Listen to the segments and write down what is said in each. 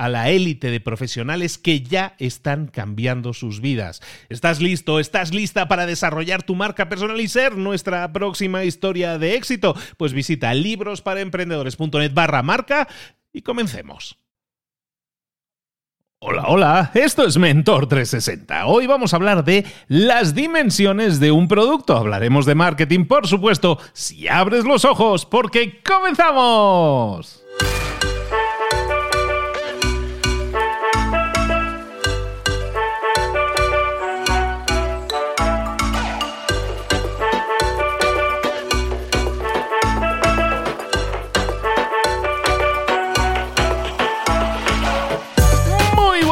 a la élite de profesionales que ya están cambiando sus vidas. ¿Estás listo? ¿Estás lista para desarrollar tu marca personal y ser nuestra próxima historia de éxito? Pues visita librosparaemprendedores.net barra marca y comencemos. Hola, hola, esto es Mentor 360. Hoy vamos a hablar de las dimensiones de un producto. Hablaremos de marketing, por supuesto, si abres los ojos, porque comenzamos.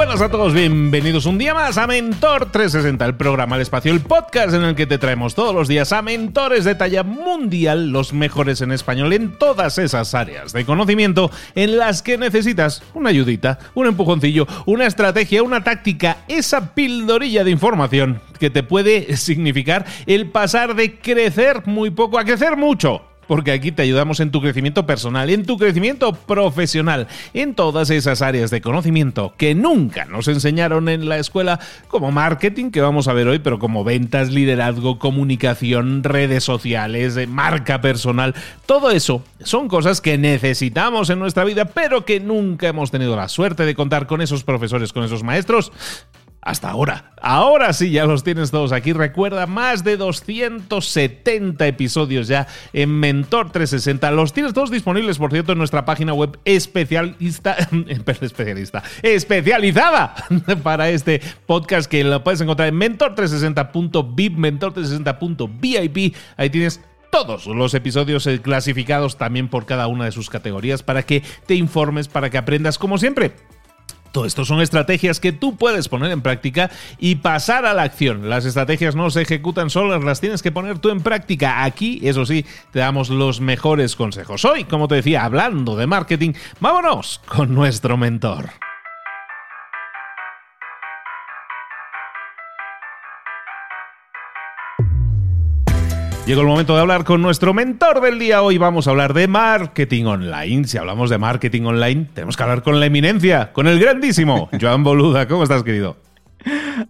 A todos, bienvenidos un día más a Mentor 360, el programa El Espacio, el podcast en el que te traemos todos los días a mentores de talla mundial, los mejores en español en todas esas áreas de conocimiento en las que necesitas una ayudita, un empujoncillo, una estrategia, una táctica, esa pildorilla de información que te puede significar el pasar de crecer muy poco a crecer mucho porque aquí te ayudamos en tu crecimiento personal, en tu crecimiento profesional, en todas esas áreas de conocimiento que nunca nos enseñaron en la escuela, como marketing, que vamos a ver hoy, pero como ventas, liderazgo, comunicación, redes sociales, eh, marca personal, todo eso son cosas que necesitamos en nuestra vida, pero que nunca hemos tenido la suerte de contar con esos profesores, con esos maestros hasta ahora. Ahora sí, ya los tienes todos aquí. Recuerda, más de 270 episodios ya en Mentor 360. Los tienes todos disponibles, por cierto, en nuestra página web especialista, especialista, especializada para este podcast que lo puedes encontrar en mentor360.vip, mentor360.vip. Ahí tienes todos los episodios eh, clasificados también por cada una de sus categorías para que te informes, para que aprendas como siempre todo esto son estrategias que tú puedes poner en práctica y pasar a la acción. Las estrategias no se ejecutan solas, las tienes que poner tú en práctica. Aquí, eso sí, te damos los mejores consejos. Hoy, como te decía, hablando de marketing, vámonos con nuestro mentor. Llegó el momento de hablar con nuestro mentor del día. Hoy vamos a hablar de marketing online. Si hablamos de marketing online, tenemos que hablar con la eminencia, con el grandísimo Joan Boluda. ¿Cómo estás, querido?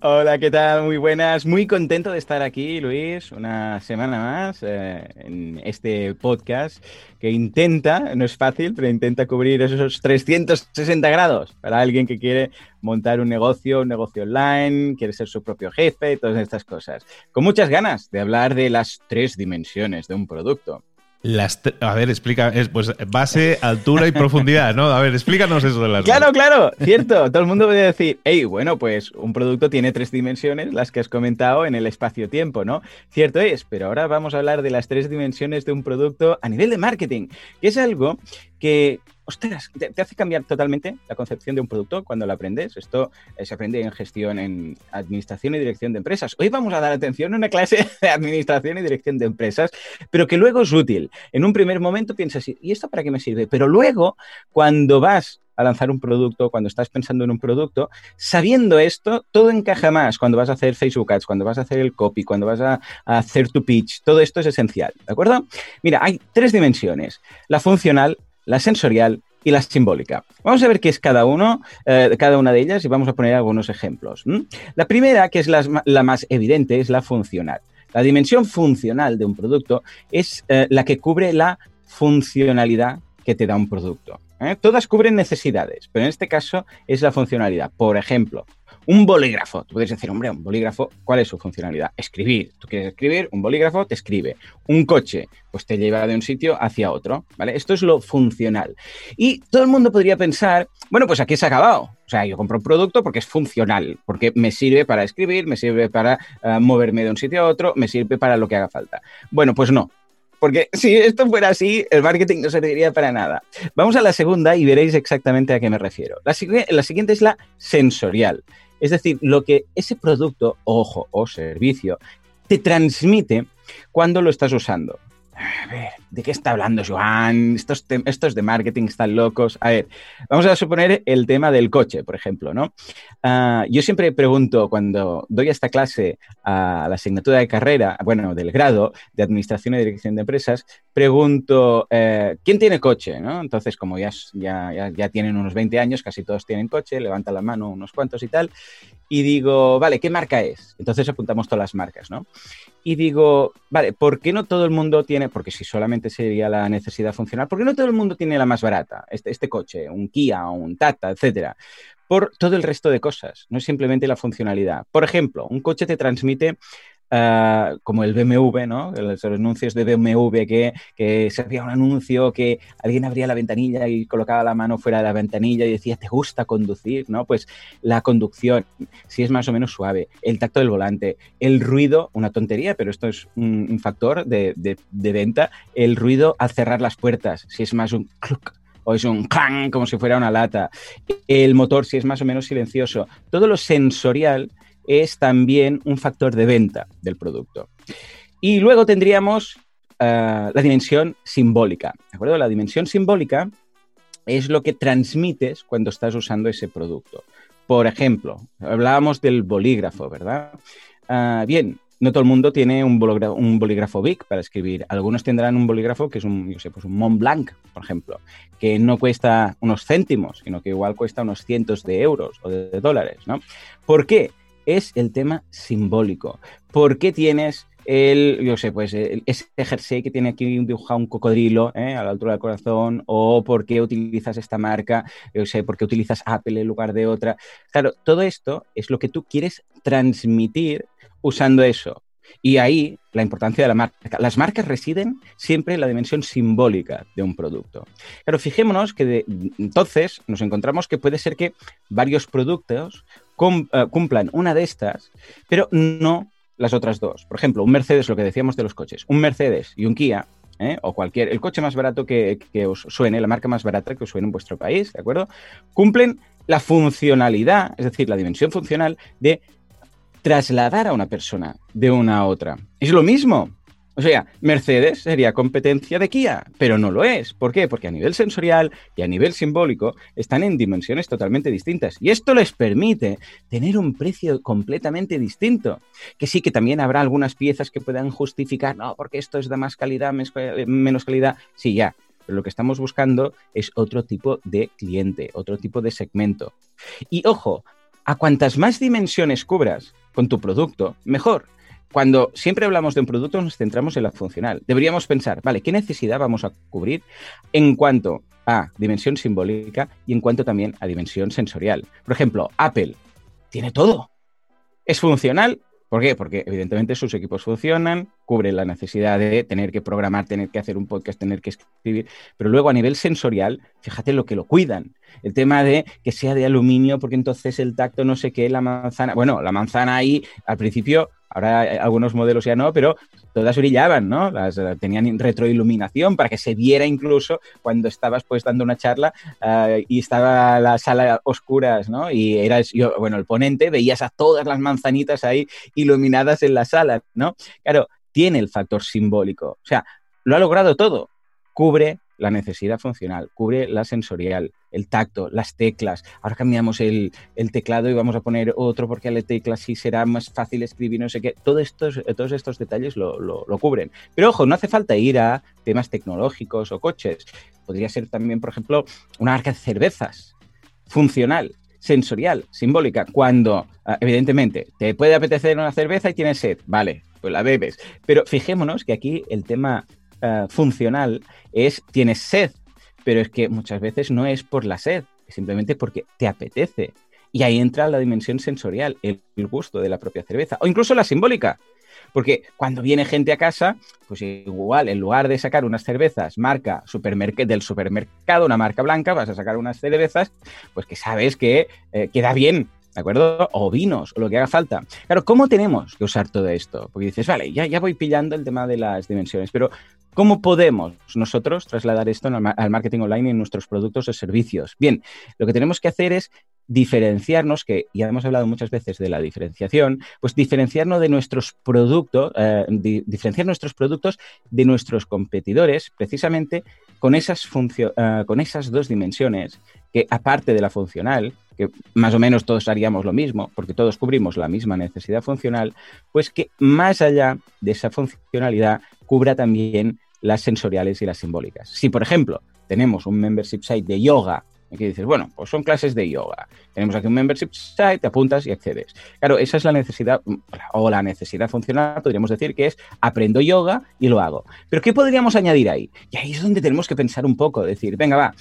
Hola, ¿qué tal? Muy buenas. Muy contento de estar aquí, Luis, una semana más eh, en este podcast que intenta, no es fácil, pero intenta cubrir esos 360 grados para alguien que quiere montar un negocio, un negocio online, quiere ser su propio jefe, todas estas cosas. Con muchas ganas de hablar de las tres dimensiones de un producto a ver, explica, es, pues base, altura y profundidad, ¿no? A ver, explícanos eso de las Claro, claro, cierto. Todo el mundo puede decir, hey, bueno, pues un producto tiene tres dimensiones, las que has comentado en el espacio-tiempo, ¿no? Cierto es, pero ahora vamos a hablar de las tres dimensiones de un producto a nivel de marketing, que es algo que ostras, te, hace cambiar totalmente la concepción de un producto cuando lo aprendes. Esto eh, se aprende en gestión, en administración y dirección de empresas. Hoy vamos a dar atención a una clase de administración y dirección de empresas, pero que luego es útil. En un primer momento piensas, ¿y esto para qué me sirve? Pero luego, cuando vas a lanzar un producto, cuando estás pensando en un producto, sabiendo esto, todo encaja más cuando vas a hacer Facebook Ads, cuando vas a hacer el copy, cuando vas a, a hacer tu pitch, todo esto es esencial, ¿de acuerdo? Mira, hay tres dimensiones, la funcional, la sensorial y la simbólica. Vamos a ver qué es cada uno, eh, cada una de ellas y vamos a poner algunos ejemplos. La primera, que es la, más evidente, es la funcional. La dimensión funcional de un producto es eh, la que cubre la funcionalidad que te da un producto. ¿eh? Todas cubren necesidades, pero en este caso es la funcionalidad. Por ejemplo, un bolígrafo. Tú puedes decir, hombre, un bolígrafo, ¿cuál es su funcionalidad? Escribir. Tú quieres escribir, un bolígrafo te escribe. Un coche, pues te lleva de un sitio hacia otro, ¿vale? Esto es lo funcional. Y todo el mundo podría pensar, bueno, pues aquí se ha acabado. O sea, yo compro un producto porque es funcional, porque me sirve para escribir, me sirve para eh, moverme de un sitio a otro, me sirve para lo que haga falta. Bueno, pues no. Porque si esto fuera así, el marketing no serviría para nada. Vamos a la segunda y veréis exactamente a qué me refiero. La, la siguiente es la sensorial. Es decir, lo que ese producto, ojo, o servicio, te transmite cuando lo estás usando. A ver, ¿de qué está hablando Joan? Estos, estos de marketing están locos. A ver, vamos a suponer el tema del coche, por ejemplo, ¿no? Ah, yo siempre pregunto cuando doy esta clase a la asignatura de carrera, bueno, del grado de Administración y Dirección de Empresas, pregunto, eh, ¿quién tiene coche? ¿no? Entonces, como ya, ya, ya tienen unos 20 años, casi todos tienen coche, levanta la mano unos cuantos y tal, y digo, vale, ¿qué marca es? Entonces apuntamos todas las marcas, ¿no? Y digo, vale, ¿por qué no todo el mundo tiene, porque si solamente sería la necesidad funcional, ¿por qué no todo el mundo tiene la más barata? Este, este coche, un Kia, un Tata, etcétera. Por todo el resto de cosas, no es simplemente la funcionalidad. Por ejemplo, un coche te transmite Ah, como el BMW, ¿no? Los anuncios de BMW que, se hacía un anuncio que alguien abría la ventanilla y colocaba la mano fuera de la ventanilla y decía, ¿te gusta conducir? ¿no? Pues la conducción, si es más o menos suave, el tacto del volante, el ruido, una tontería, pero esto es un, factor de, de, venta, el ruido al cerrar las puertas, si es más un o es un clang como si fuera una lata, el motor si es más o menos silencioso, todo lo sensorial es también un factor de venta del producto. Y luego tendríamos eh, la dimensión simbólica. ¿De acuerdo? La dimensión simbólica es lo que transmites cuando estás usando ese producto. Por ejemplo, hablábamos del bolígrafo, ¿verdad? Ah, bien, no todo el mundo tiene un bolígrafo, un bolígrafo Bic para escribir. Algunos tendrán un bolígrafo que es un, yo sé, pues un Mont Blanc, por ejemplo, que no cuesta unos céntimos, sino que igual cuesta unos cientos de euros o de, de dólares, ¿no? ¿Por qué? Es el tema simbólico. ¿Por qué tienes el, yo sé, pues ese jersey que tiene aquí dibujado un cocodrilo ¿eh? a la altura del corazón, o por qué utilizas esta marca, yo sé, por qué utilizas Apple en lugar de otra. Claro, todo esto es lo que tú quieres transmitir usando eso. Y ahí la importancia de la marca. Las marcas residen siempre en la dimensión simbólica de un producto. Pero fijémonos que entonces nos encontramos que puede ser que varios productos cumplan una de estas, pero no las otras dos. Por ejemplo, un Mercedes, lo que decíamos de los coches, un Mercedes y un Kia, ¿eh? o cualquier, el coche más barato que, que, os suene, la marca más barata que os suene en vuestro país, ¿de acuerdo? Cumplen la funcionalidad, es decir, la dimensión funcional de trasladar a una persona de una a otra. Es lo mismo. O sea, Mercedes sería competencia de Kia, pero no lo es. ¿Por qué? Porque a nivel sensorial y a nivel simbólico están en dimensiones totalmente distintas. Y esto les permite tener un precio completamente distinto. Que sí que también habrá algunas piezas que puedan justificar, no, porque esto es de más calidad, menos calidad. Sí, ya. Pero lo que estamos buscando es otro tipo de cliente, otro tipo de segmento. Y ojo, a cuantas más dimensiones cubras con tu producto, mejor cuando siempre hablamos de un producto nos centramos en la funcional. Deberíamos pensar, vale, ¿qué necesidad vamos a cubrir en cuanto a dimensión simbólica y en cuanto también a dimensión sensorial? Por ejemplo, Apple tiene todo. Es funcional. ¿Por qué? Porque evidentemente sus equipos funcionan, cubren la necesidad de tener que programar, tener que hacer un podcast, tener que escribir, pero luego a nivel sensorial, fíjate lo que lo cuidan. El tema de que sea de aluminio, porque entonces el tacto no sé qué, la manzana, bueno, la manzana ahí al principio ahora algunos modelos ya no, pero todas brillaban, ¿no? Las, eh, tenían retroiluminación para que se viera incluso cuando estabas pues dando una charla eh, y estaba la sala oscuras, ¿no? Y eras yo, bueno, el ponente, veías a todas las manzanitas ahí iluminadas en la sala, ¿no? Claro, tiene el factor simbólico, o sea, lo ha logrado todo, cubre la necesidad funcional, cubre la sensorial, el tacto, las teclas. Ahora cambiamos el, teclado y vamos a poner otro porque la tecla sí será más fácil escribir, no sé qué. Todo estos, todos estos detalles lo, lo, cubren. Pero ojo, no hace falta ir a temas tecnológicos o coches. Podría ser también, por ejemplo, una marca de cervezas funcional sensorial, simbólica, cuando ah, evidentemente te puede apetecer una cerveza y tienes sed, vale, pues la bebes. Pero fijémonos que aquí el tema eh, funcional es tienes sed, pero es que muchas veces no es por la sed, simplemente porque te apetece. Y ahí entra la dimensión sensorial, el, gusto de la propia cerveza, o incluso la simbólica. Porque cuando viene gente a casa, pues igual, en lugar de sacar unas cervezas marca del supermercado, una marca blanca, vas a sacar unas cervezas, pues que sabes que eh, queda bien ¿de acuerdo? O vinos, o lo que haga falta. Claro, ¿cómo tenemos que usar todo esto? Porque dices, vale, ya, ya voy pillando el tema de las dimensiones, pero ¿cómo podemos nosotros trasladar esto al marketing online en nuestros productos o servicios? Bien, lo que tenemos que hacer es diferenciarnos, que ya hemos hablado muchas veces de la diferenciación, pues diferenciarnos de nuestros productos, eh, diferenciar nuestros productos de nuestros competidores, precisamente con esas, eh, con esas dos dimensiones, que aparte de la funcional, que más o menos todos haríamos lo mismo, porque todos cubrimos la misma necesidad funcional, pues que más allá de esa funcionalidad cubra también las sensoriales y las simbólicas. Si, por ejemplo, tenemos un membership site de yoga Aquí dices, bueno, pues son clases de yoga. Tenemos aquí un membership site, te apuntas y accedes. Claro, esa es la necesidad, o la necesidad funcional, podríamos decir que es aprendo yoga y lo hago. Pero ¿qué podríamos añadir ahí? Y ahí es donde tenemos que pensar un poco, decir, venga, va,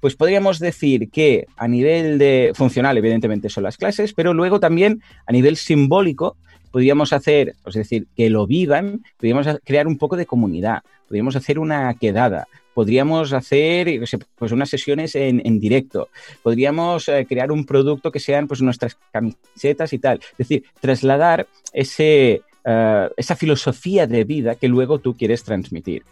pues podríamos decir que a nivel de funcional, evidentemente son las clases, pero luego también a nivel simbólico, podríamos hacer, es decir, que lo vivan, podríamos crear un poco de comunidad, podríamos hacer una quedada, podríamos hacer pues, unas sesiones en, directo, podríamos eh, crear un producto que sean pues, nuestras camisetas y tal. Es decir, trasladar ese, eh, esa filosofía de vida que luego tú quieres transmitir.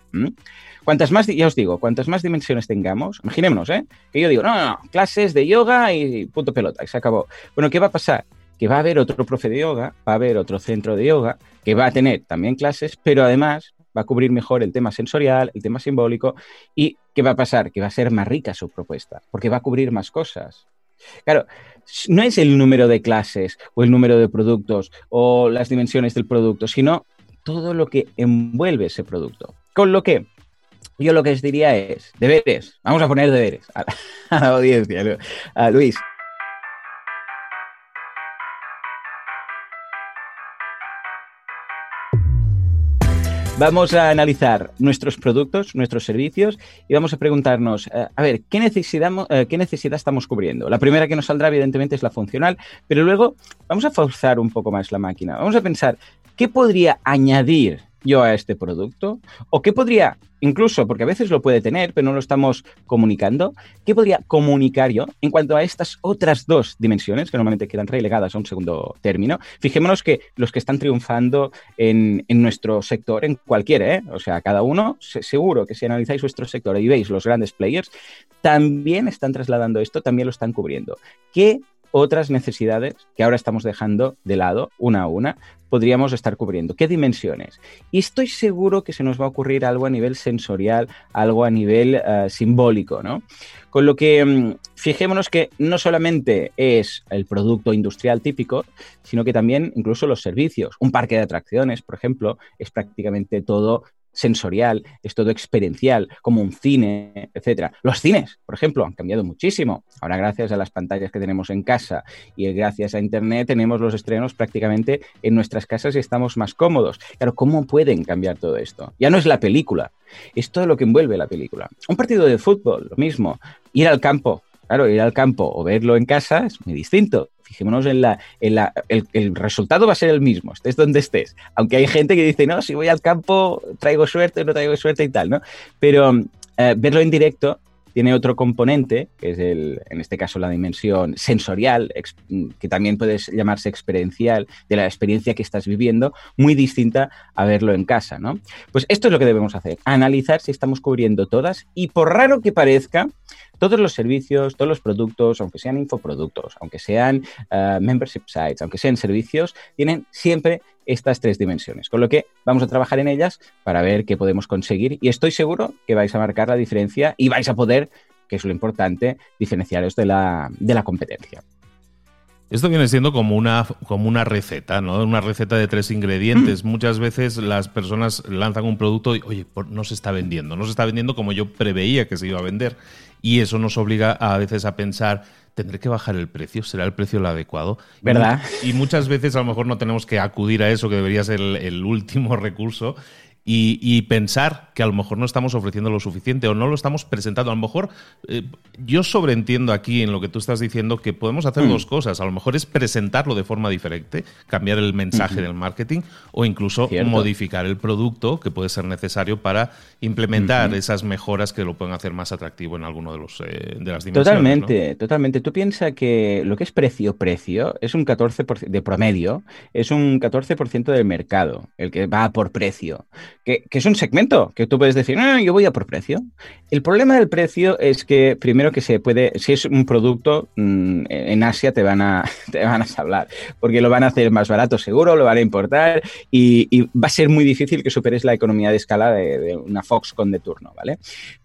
Cuantas más, ya os digo, cuantas más dimensiones tengamos, imaginémonos, ¿eh? Que yo digo, no, no, no, clases de yoga y punto pelota, y se acabó. Bueno, ¿qué va a pasar? Que va a haber otro profe de yoga, va a haber otro centro de yoga, que va a tener también clases, pero además va a cubrir mejor el tema sensorial, el tema simbólico y ¿qué va a pasar? Que va a ser más rica su propuesta, porque va a cubrir más cosas. Claro, no es el número de clases o el número de productos o las dimensiones del producto, sino todo lo que envuelve ese producto. Con lo que yo lo que os diría es, deberes, vamos a poner deberes a la, audiencia, a Luis. Vamos a analizar nuestros productos, nuestros servicios y vamos a preguntarnos, eh, a ver, ¿qué necesidad, eh, ¿qué necesidad estamos cubriendo? La primera que nos saldrá, evidentemente, es la funcional, pero luego vamos a forzar un poco más la máquina. Vamos a pensar, ¿qué podría añadir yo a este producto? ¿O qué podría, incluso, porque a veces lo puede tener, pero no lo estamos comunicando, qué podría comunicar yo en cuanto a estas otras dos dimensiones que normalmente quedan relegadas a un segundo término? Fijémonos que los que están triunfando en, nuestro sector, en cualquiera, ¿eh? o sea, cada uno, seguro que si analizáis vuestro sector y veis los grandes players, también están trasladando esto, también lo están cubriendo. ¿Qué otras necesidades que ahora estamos dejando de lado, una a una, podríamos estar cubriendo. ¿Qué dimensiones? Y estoy seguro que se nos va a ocurrir algo a nivel sensorial, algo a nivel eh, simbólico, ¿no? Con lo que mm, fijémonos que no solamente es el producto industrial típico, sino que también incluso los servicios. Un parque de atracciones, por ejemplo, es prácticamente todo sensorial, es todo experiencial, como un cine, etcétera. Los cines, por ejemplo, han cambiado muchísimo. Ahora, gracias a las pantallas que tenemos en casa y gracias a Internet, tenemos los estrenos prácticamente en nuestras casas y estamos más cómodos. Claro, ¿cómo pueden cambiar todo esto? Ya no es la película, es todo lo que envuelve la película. Un partido de fútbol, lo mismo. Ir al campo, Claro, ir al campo o verlo en casa es muy distinto. Fijémonos en la, en la el, resultado va a ser el mismo, estés donde estés. Aunque hay gente que dice, no, si voy al campo traigo suerte, no traigo suerte y tal, ¿no? Pero eh, verlo en directo tiene otro componente, que es el, en este caso la dimensión sensorial, que también puede llamarse experiencial, de la experiencia que estás viviendo, muy distinta a verlo en casa, ¿no? Pues esto es lo que debemos hacer, analizar si estamos cubriendo todas y por raro que parezca, todos los servicios, todos los productos, aunque sean infoproductos, aunque sean eh, membership sites, aunque sean servicios, tienen siempre estas tres dimensiones. Con lo que vamos a trabajar en ellas para ver qué podemos conseguir y estoy seguro que vais a marcar la diferencia y vais a poder, que es lo importante, diferenciaros de la, de la competencia. Esto viene siendo como una, como una receta, ¿no? Una receta de tres ingredientes. Mm. Muchas veces las personas lanzan un producto y, oye, no se está vendiendo, no se está vendiendo como yo preveía que se iba a vender. Y eso nos obliga a veces a pensar, ¿tendré que bajar el precio? ¿Será el precio el adecuado? ¿Verdad? Y, muchas veces a lo mejor no tenemos que acudir a eso, que debería ser el último recurso, y, pensar que a lo mejor no estamos ofreciendo lo suficiente o no lo estamos presentando. A lo mejor eh, yo sobreentiendo aquí en lo que tú estás diciendo que podemos hacer mm. dos cosas. A lo mejor es presentarlo de forma diferente, cambiar el mensaje del marketing o incluso modificar el producto que puede ser necesario para implementar esas mejoras que lo pueden hacer más atractivo en alguno de los eh, de las dimensiones. Totalmente, totalmente. Tú piensas que lo que es precio-precio es un 14% de promedio, es un 14% del mercado, el que va por precio que, es un segmento que tú puedes decir, no, yo voy a por precio. El problema del precio es que primero que se puede, si es un producto, mm, en Asia te van a, te van a hablar, porque lo van a hacer más barato seguro, lo van a importar y, va a ser muy difícil que superes la economía de escala de, una Foxconn de turno, ¿vale?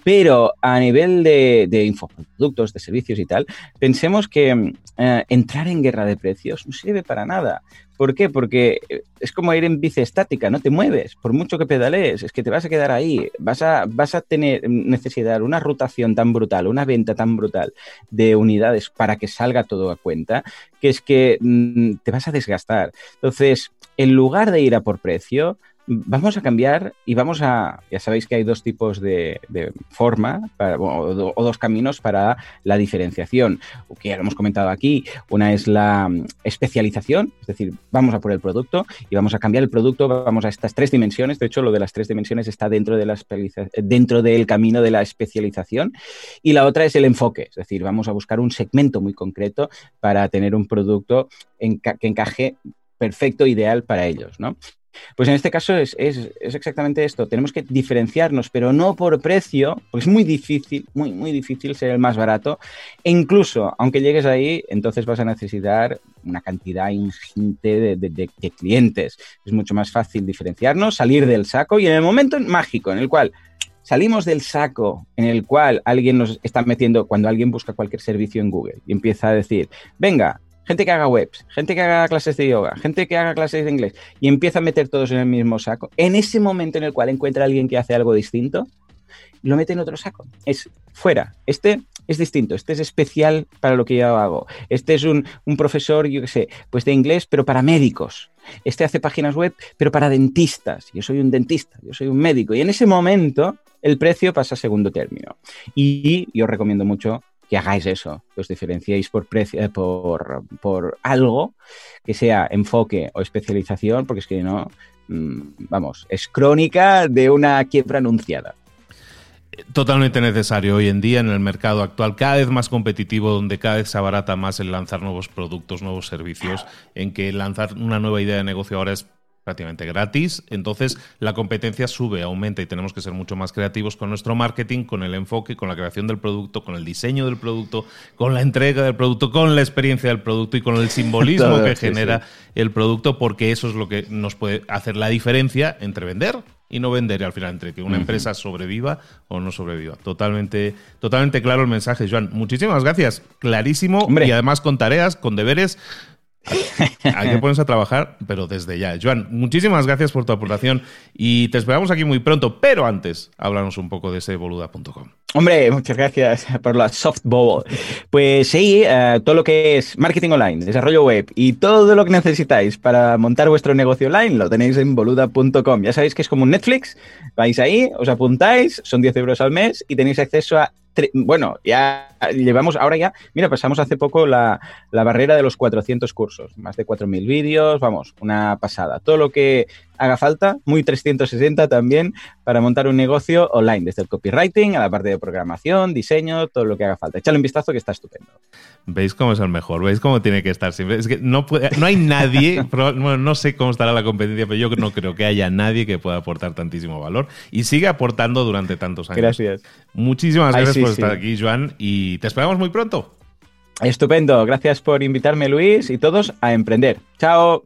Pero a nivel de, de infoproductos, de servicios y tal, pensemos que eh, entrar en guerra de precios no sirve para nada. ¿Por qué? Porque eh, es como ir en bici estática, no te mueves, por mucho que pedalees, es que te vas a quedar ahí, vas a, vas a tener necesidad, una rotación tan brutal, una venta tan brutal de unidades para que salga todo a cuenta, que es que mm, te vas a desgastar. Entonces, en lugar de ir a por precio, vamos a cambiar y vamos a, ya sabéis que hay dos tipos de, forma o, dos caminos para la diferenciación, que ya lo hemos comentado aquí. Una es la mm, especialización, es decir, vamos a por el producto y vamos a cambiar el producto, vamos a estas tres dimensiones. De hecho, lo de las tres dimensiones está dentro, de la dentro del camino de la especialización. Y la otra es el enfoque, es decir, vamos a buscar un segmento muy concreto para tener un producto que encaje perfecto, ideal para ellos, ¿no? Pues en este caso es, exactamente esto. Tenemos que diferenciarnos, pero no por precio, porque es muy difícil, muy, muy difícil ser el más barato. E incluso, aunque llegues ahí, entonces vas a necesitar una cantidad ingente de, clientes. Es mucho más fácil diferenciarnos, salir del saco y en el momento mágico en el cual salimos del saco en el cual alguien nos está metiendo, cuando alguien busca cualquier servicio en Google y empieza a decir, venga, gente que haga webs, gente que haga clases de yoga, gente que haga clases de inglés y empieza a meter todos en el mismo saco, en ese momento en el cual encuentra a alguien que hace algo distinto, lo mete en otro saco. Es fuera. Este es distinto, este es especial para lo que yo hago. Este es un, profesor, yo qué sé, pues de inglés, pero para médicos. Este hace páginas web, pero para dentistas. Yo soy un dentista, yo soy un médico. Y en ese momento el precio pasa a segundo término. Y yo recomiendo mucho que hagáis eso, que os diferenciéis por, precio, eh, por, por algo que sea enfoque o especialización, porque es que no, mm, vamos, es crónica de una quiebra anunciada. Totalmente necesario hoy en día en el mercado actual, cada vez más competitivo, donde cada vez se abarata más el lanzar nuevos productos, nuevos servicios, en que lanzar una nueva idea de negocio ahora es prácticamente gratis. Entonces la competencia sube, aumenta y tenemos que ser mucho más creativos con nuestro marketing, con el enfoque, con la creación del producto, con el diseño del producto, con la entrega del producto, con la experiencia del producto y con el simbolismo que genera el producto, porque eso es lo que nos puede hacer la diferencia entre vender y no vender al final entre que una empresa sobreviva o no sobreviva. Totalmente, totalmente claro el mensaje, Joan. Muchísimas gracias. Clarísimo y además con tareas, con deberes. Hay que ponerse a trabajar, pero desde ya. Joan, muchísimas gracias por tu aportación y te esperamos aquí muy pronto, pero antes, háblanos un poco de ese boluda.com. Hombre, muchas gracias por la softball. Pues sí, eh, todo lo que es marketing online, desarrollo web y todo lo que necesitáis para montar vuestro negocio online lo tenéis en boluda.com. Ya sabéis que es como un Netflix, vais ahí, os apuntáis, son 10 euros al mes y tenéis acceso a bueno, ya llevamos, ahora ya, mira, pasamos hace poco la, barrera de los 400 cursos, más de 4.000 vídeos, vamos, una pasada. Todo lo que haga falta, muy 360 también, para montar un negocio online, desde el copywriting a la parte de programación, diseño, todo lo que haga falta. Échale un vistazo que está estupendo. ¿Veis cómo es el mejor? ¿Veis cómo tiene que estar siempre? Es que no, no hay nadie, no sé cómo estará la competencia, pero yo no creo que haya nadie que pueda aportar tantísimo valor y sigue aportando durante tantos años. Gracias. Muchísimas gracias por estar aquí, Joan, y te esperamos muy pronto. Estupendo, gracias por invitarme Luis y todos a emprender. Chao.